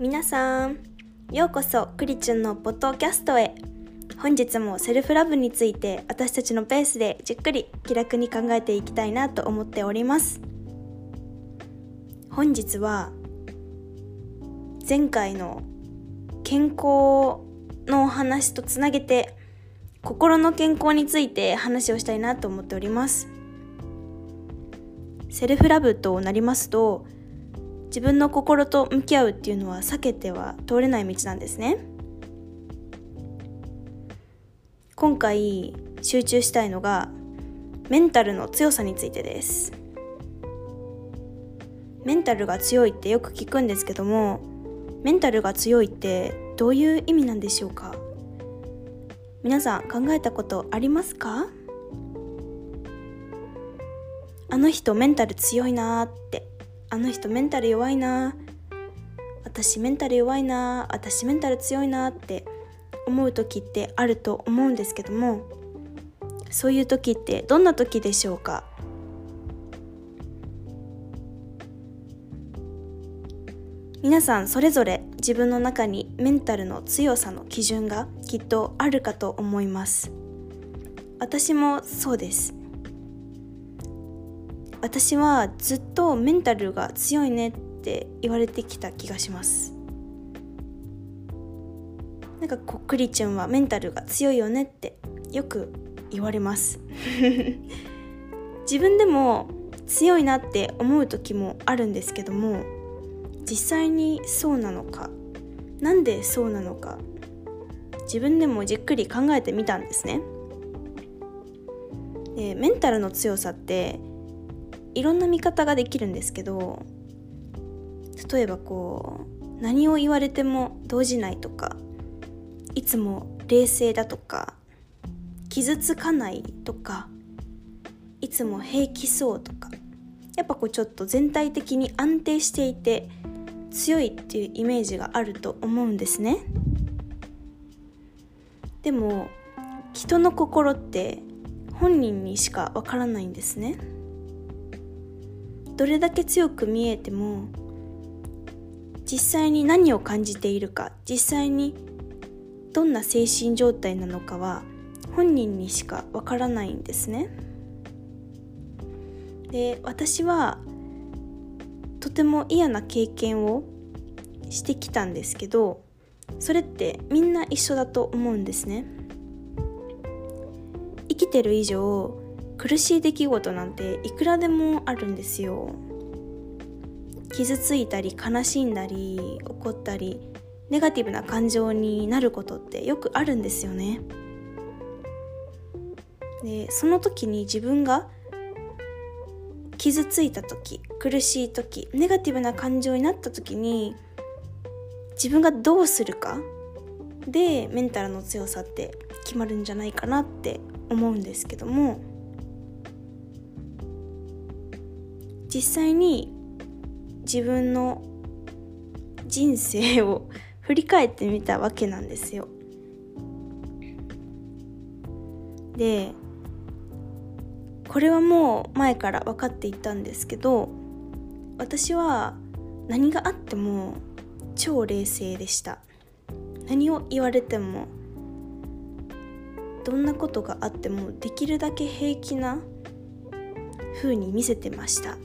皆さんようこそクリチュンのポッドキャストへ。本日もセルフラブについて私たちのペースでじっくり気楽に考えていきたいなと思っております。本日は前回の健康のお話とつなげて心の健康について話をしたいなと思っております。セルフラブとなりますと自分の心と向き合うっていうのは避けては通れない道なんですね。今回集中したいのがメンタルの強さについてです。メンタルが強いってよく聞くんですけどもメンタルが強いってどういう意味なんでしょうか？皆さん考えたことありますか？あの人メンタル強いなーって。あの人メンタル弱いな。私メンタル弱いな。私メンタル強いなって思う時ってあると思うんですけどもそういう時ってどんな時でしょうか？皆さんそれぞれ自分の中にメンタルの強さの基準がきっとあるかと思います。私もそうです。私はずっとメンタルが強いねって言われてきた気がします。なんかこっくりちゃんはメンタルが強いよねってよく言われます。自分でも強いなって思う時もあるんですけども実際にそうなのかなんでそうなのか自分でもじっくり考えてみたんですね。でメンタルの強さっていろんな見方ができるんですけど例えばこう何を言われても動じないとかいつも冷静だとか傷つかないとかいつも平気そうとかやっぱこうちょっと全体的に安定していて強いっていうイメージがあると思うんですね。でも人の心って本人にしかわからないんですね。どれだけ強く見えても実際に何を感じているか実際にどんな精神状態なのかは本人にしかわからないんですね。で私はとても嫌な経験をしてきたんですけどそれってみんな一緒だと思うんですね。生きてる以上苦しい出来事なんていくらでもあるんですよ。傷ついたり悲しんだり怒ったりネガティブな感情になることってよくあるんですよね。でその時に自分が傷ついた時苦しい時ネガティブな感情になった時に自分がどうするかでメンタルの強さって決まるんじゃないかなって思うんですけども実際に自分の人生を振り返ってみたわけなんですよ。でこれはもう前から分かっていたんですけど私は何があっても超冷静でした何を言われてもどんなことがあってもできるだけ平気な風に見せてました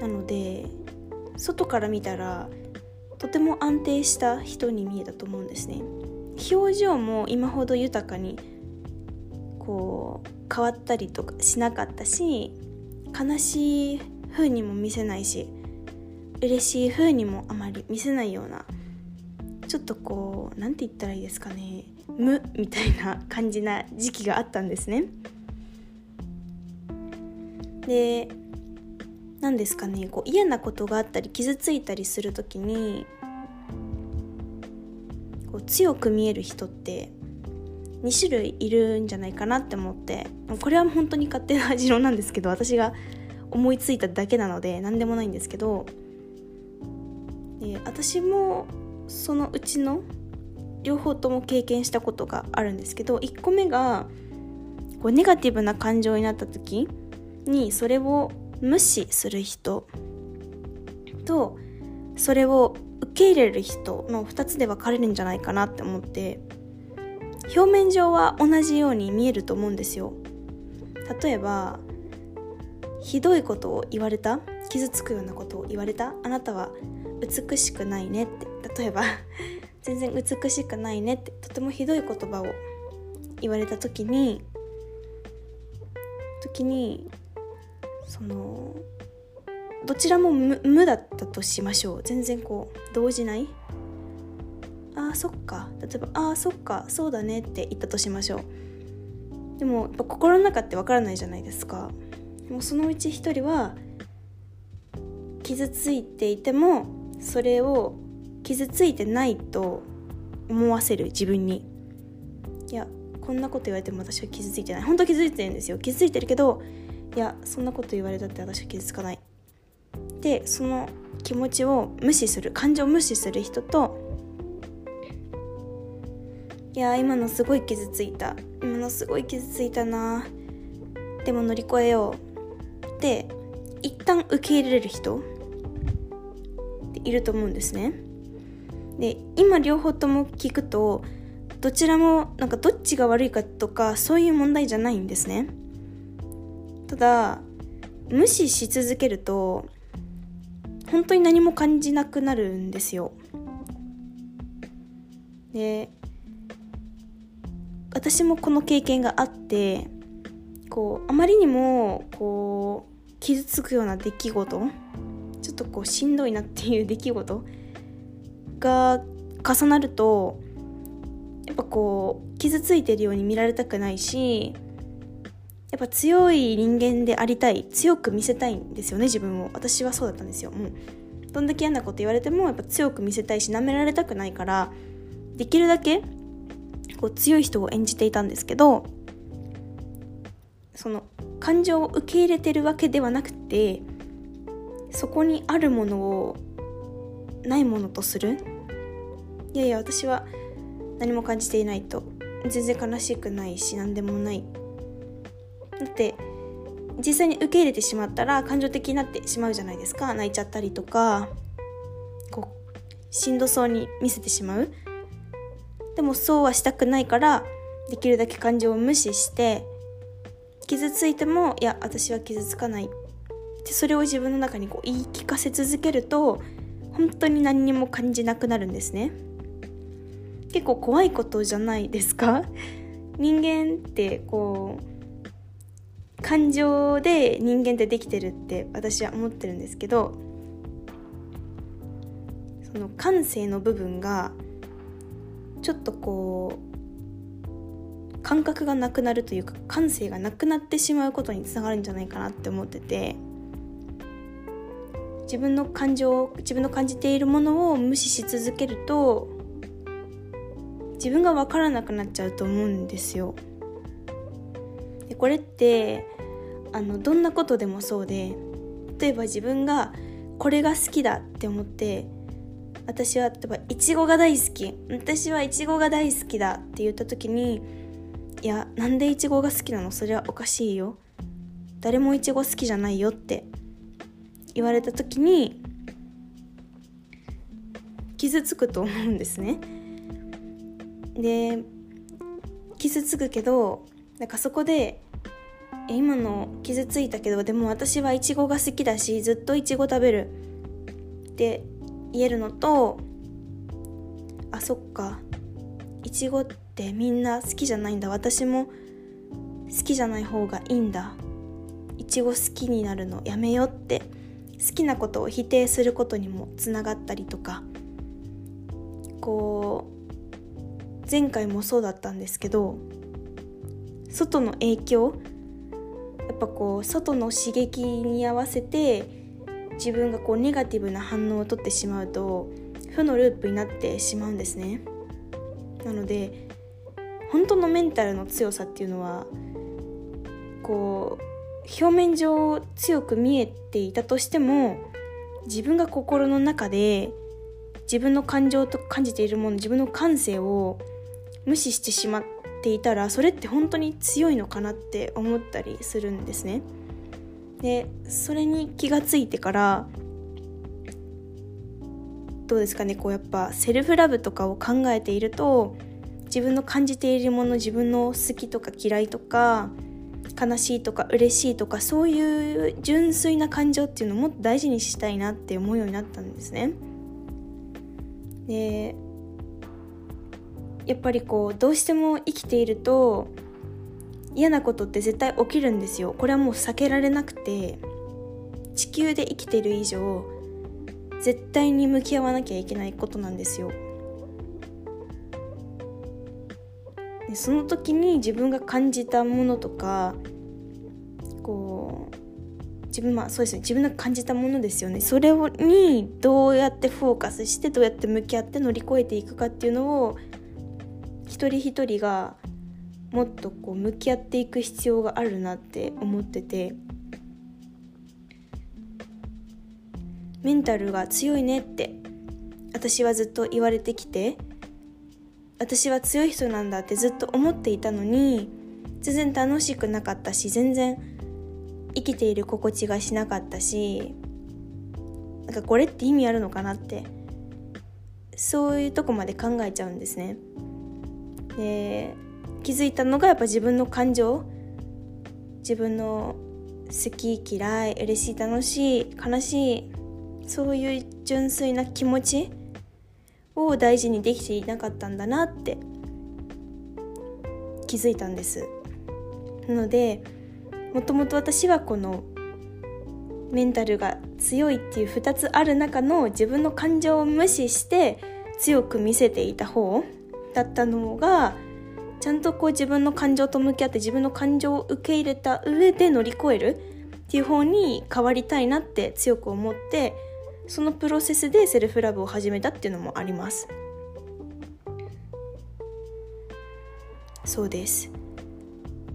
なので外から見たらとても安定した人に見えたと思うんですね。表情も今ほど豊かにこう変わったりとかしなかったし悲しい風にも見せないし嬉しい風にもあまり見せないようなちょっとこう何て言ったらいいですかね無みたいな感じな時期があったんですね。で何ですかねこう嫌なことがあったり傷ついたりする時にこう強く見える人って2種類いるんじゃないかなって思ってこれは本当に勝手な持論なんですけど私が思いついただけなので何でもないんですけどで私もそのうちの両方とも経験したことがあるんですけど1個目がこうネガティブな感情になった時にそれを無視する人とそれを受け入れる人の2つで分かれるんじゃないかなって思って表面上は同じように見えると思うんですよ。例えばひどいことを言われた？傷つくようなことを言われた？あなたは美しくないねって。例えば全然美しくないねって。とてもひどい言葉を言われた時に時にそのどちらも無だったとしましょう。全然こう動じない。あーそっか。例えば「あーそっか。そうだね」って言ったとしましょう。でもやっぱ心の中ってわからないじゃないですか。でもそのうち一人は傷ついていてもそれを傷ついてないと思わせる。自分に。いやこんなこと言われても私は傷ついてない。本当傷ついてるんですよ。傷ついてるけどいやそんなこと言われたって私は傷つかない。でその気持ちを無視する感情を無視する人といや今のすごい傷ついた。今のすごい傷ついたな。でも乗り越えよう。って一旦受け入れる人っていると思うんですね。で今両方とも聞くとどちらもなんかどっちが悪いかとかそういう問題じゃないんですね。ただ無視し続けると本当に何も感じなくなるんですよ。で私もこの経験があってこうあまりにもこう傷つくような出来事ちょっとこうしんどいなっていう出来事が重なるとやっぱこう傷ついてるように見られたくないしやっぱ強い人間でありたい強く見せたいんですよね自分を。私はそうだったんですよ。もうどんだけ嫌なこと言われてもやっぱ強く見せたいし舐められたくないからできるだけこう強い人を演じていたんですけどその感情を受け入れてるわけではなくてそこにあるものをないものとする。いやいや私は何も感じていないと全然悲しくないし何でもないだって実際に受け入れてしまったら感情的になってしまうじゃないですか。泣いちゃったりとかこうしんどそうに見せてしまう。でもそうはしたくないからできるだけ感情を無視して傷ついてもいや私は傷つかない。でそれを自分の中にこう言い聞かせ続けると本当に何にも感じなくなるんですね。結構怖いことじゃないですか。人間ってこう感情で人間ってできてるって私は思ってるんですけどその感性の部分がちょっとこう感覚がなくなるというか感性がなくなってしまうことにつながるんじゃないかなって思ってて自分の感情自分の感じているものを無視し続けると自分が分からなくなっちゃうと思うんですよ。これってあのどんなことでもそうで例えば自分がこれが好きだって思って私は例えばいちごが大好き私はいちごが大好きだって言った時にいやなんでいちごが好きなの？それはおかしいよ。誰もいちご好きじゃないよって言われた時に傷つくと思うんですね。で傷つくけどなんかそこで今の傷ついたけどでも私はいちごが好きだしずっといちご食べるって言えるのとあそっか。いちごってみんな好きじゃないんだ。私も好きじゃない方がいいんだ。いちご好きになるのやめよって。好きなことを否定することにもつながったりとか。こう前回もそうだったんですけど外の影響ぱこう外の刺激に合わせて自分がこうネガティブな反応をとってしまうと負のループになってしまうんですね。なので本当のメンタルの強さっていうのはこう表面上強く見えていたとしても自分が心の中で自分の感情と感じているもの自分の感性を無視してしまっていたらそれって本当に強いのかなって思ったりするんですね。でそれに気がついてからどうですかねこうやっぱセルフラブとかを考えていると自分の感じているもの自分の好きとか嫌いとか悲しいとか嬉しいとかそういう純粋な感情っていうのをもっと大事にしたいなって思うようになったんですね。でやっぱりこうどうしても生きていると嫌なことって絶対起きるんですよ。これはもう避けられなくて地球で生きてる以上絶対に向き合わなきゃいけないことなんですよ。でその時に自分が感じたものとかこう自分まあそうですね。自分が感じたものですよね。それをにどうやってフォーカスしてどうやって向き合って乗り越えていくかっていうのを一人一人がもっとこう向き合っていく必要があるなって思っててメンタルが強いねって私はずっと言われてきて私は強い人なんだってずっと思っていたのに全然楽しくなかったし全然生きている心地がしなかったしなんかこれって意味あるのかなってそういうとこまで考えちゃうんですね。で気づいたのがやっぱ自分の感情。自分の好き嫌い嬉しい楽しい悲しいそういう純粋な気持ちを大事にできていなかったんだなって気づいたんです。なのでもともと私はこのメンタルが強いっていう2つある中の自分の感情を無視して強く見せていた方だったのがちゃんとこう自分の感情と向き合って自分の感情を受け入れた上で乗り越えるっていう方に変わりたいなって強く思ってそのプロセスでセルフラブを始めたっていうのもあります。そうです。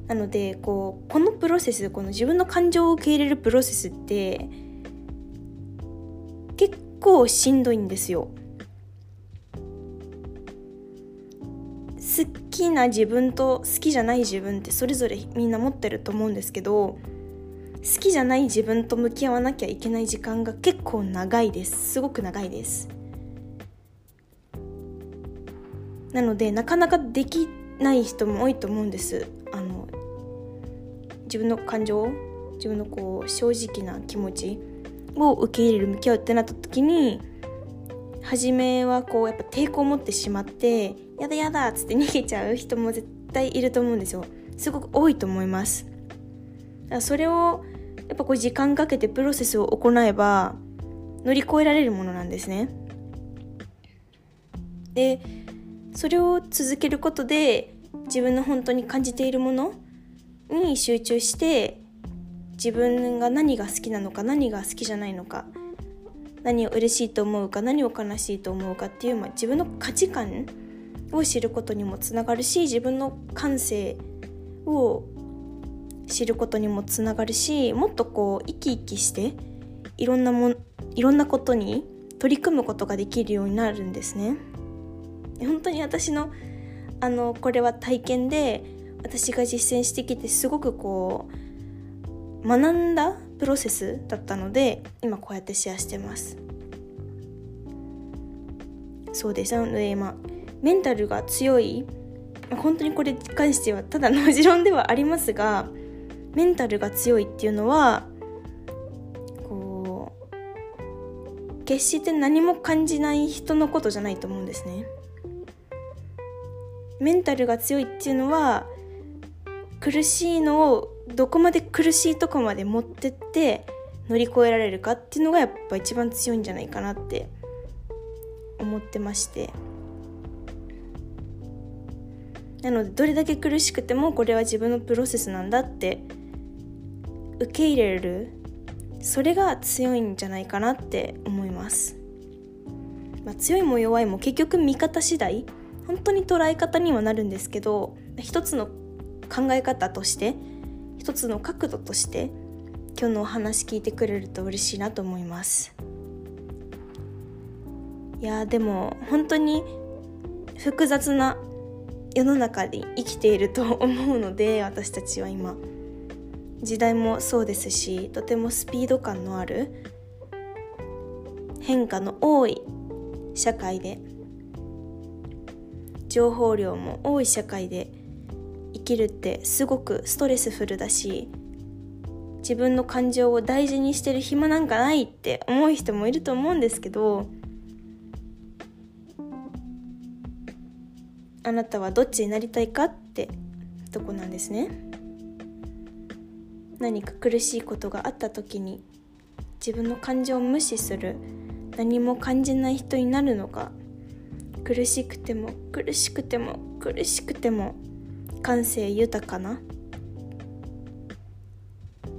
なのでこうこのプロセスこの自分の感情を受け入れるプロセスって結構しんどいんですよ。好きな自分と好きじゃない自分ってそれぞれみんな持ってると思うんですけど好きじゃない自分と向き合わなきゃいけない時間が結構長いです。すごく長いです。なのでなかなかできない人も多いと思うんです。あの自分の感情自分のこう正直な気持ちを受け入れる向き合うってなった時に初めはこうやっぱ抵抗を持ってしまってやだやだっつって逃げちゃう人も絶対いると思うんですよすごく多いと思いますだからそれをやっぱこう時間かけてプロセスを行えば乗り越えられるものなんですね。でそれを続けることで自分の本当に感じているものに集中して自分が何が好きなのか何が好きじゃないのか何を嬉しいと思うか何を悲しいと思うかっていう、まあ、自分の価値観を知ることにもつながるし自分の感性を知ることにもつながるしもっとこう生き生きしていろんなもいろんなことに取り組むことができるようになるんですね。本当に私のあのこれは体験で私が実践してきてすごくこう学んだプロセスだったので今こうやってシェアしてます。そうですなので、まあ、メンタルが強い本当にこれに関してはただの持論ではありますがメンタルが強いっていうのはこう決して何も感じない人のことじゃないと思うんですね。メンタルが強いっていうのは苦しいのをどこまで苦しいとこまで持ってって乗り越えられるかっていうのがやっぱ一番強いんじゃないかなって思ってまして。なのでどれだけ苦しくてもこれは自分のプロセスなんだって受け入れるそれが強いんじゃないかなって思います、まあ、強いも弱いも結局見方次第本当に捉え方にはなるんですけど一つの考え方として一つの角度として今日のお話聞いてくれると嬉しいなと思います。いやでも本当に複雑な世の中で生きていると思うので私たちは今。時代もそうですしとてもスピード感のある変化の多い社会で情報量も多い社会できるってすごくストレスフルだし自分の感情を大事にしてる暇なんかないって思う人もいると思うんですけどあなたはどっちになりたいかってとこなんですね。何か苦しいことがあった時に自分の感情を無視する何も感じない人になるのか苦しくても苦しくても苦しくても感性豊かな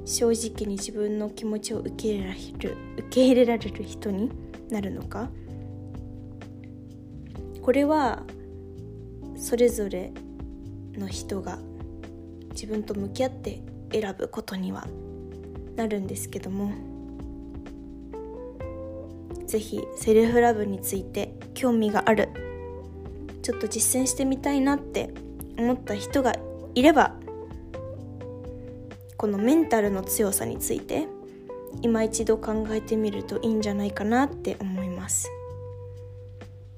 正直に自分の気持ちを受け入れられる受け入れられる人になるのか。これはそれぞれの人が自分と向き合って選ぶことにはなるんですけども是非セルフラブについて興味がある。ちょっと実践してみたいなって思った人がいればこのメンタルの強さについて今一度考えてみるといいんじゃないかなって思います。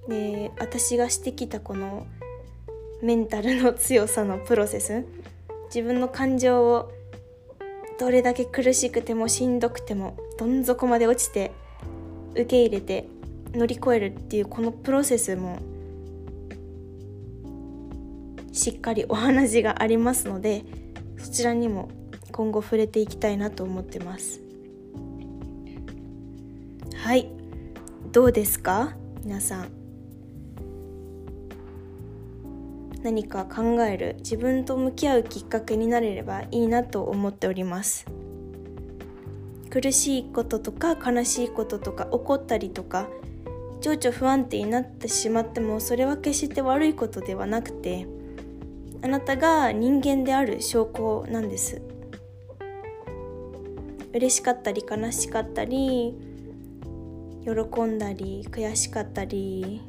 で私がしてきたこのメンタルの強さのプロセス自分の感情をどれだけ苦しくてもしんどくてもどん底まで落ちて受け入れて乗り越えるっていうこのプロセスもしっかりお話がありますのでそちらにも今後触れていきたいなと思ってます。はい。どうですか？皆さん。何か考える？自分と向き合うきっかけになれればいいなと思っております。苦しいこととか悲しいこととか怒ったりとか情緒不安定になってしまってもそれは決して悪いことではなくてあなたが人間である証拠なんです。嬉しかったり悲しかったり喜んだり悔しかったり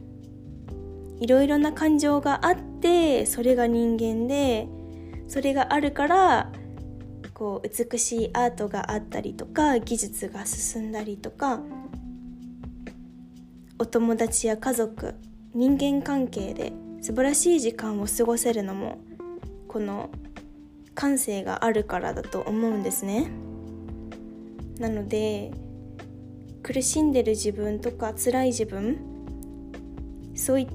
いろいろな感情があってそれが人間でそれがあるからこう美しいアートがあったりとか技術が進んだりとかお友達や家族人間関係で素晴らしい時間を過ごせるのもこの感性があるからだと思うんですね。なので苦しんでる自分とか辛い自分そういっ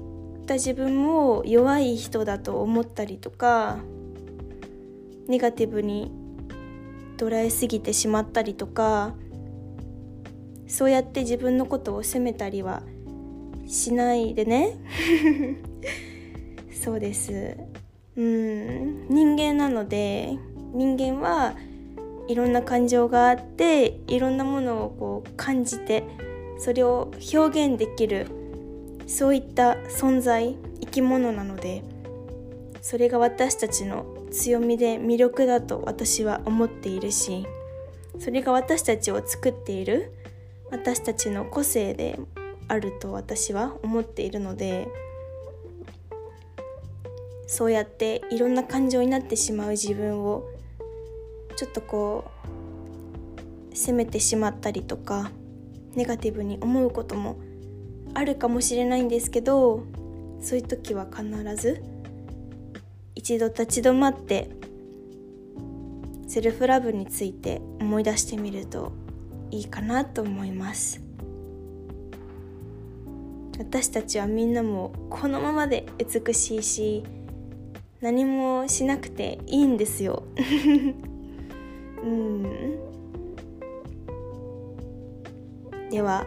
た自分を弱い人だと思ったりとかネガティブに捉えすぎてしまったりとかそうやって自分のことを責めたりはしないでね。そうです。うん。人間なので人間はいろんな感情があっていろんなものをこう感じてそれを表現できるそういった存在生き物なのでそれが私たちの強みで魅力だと私は思っているしそれが私たちを作っている私たちの個性であると私は思っているのでそうやっていろんな感情になってしまう自分をちょっとこう責めてしまったりとかネガティブに思うこともあるかもしれないんですけどそういう時は必ず一度立ち止まってセルフラブについて思い出してみるといいかなと思います。私たちはみんなもこのままで美しいし何もしなくていいんですよ。うん。では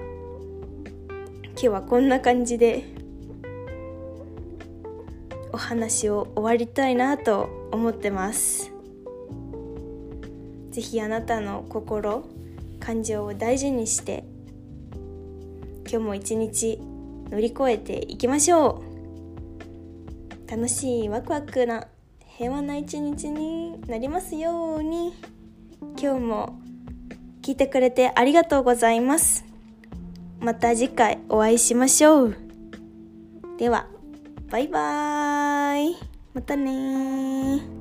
今日はこんな感じでお話を終わりたいなと思ってます。是非あなたの心感情を大事にして今日も一日乗り越えていきましょう。楽しいワクワクな平和な一日になりますように今日も聞いてくれてありがとうございますまた次回お会いしましょう。では、バイバーイ。またね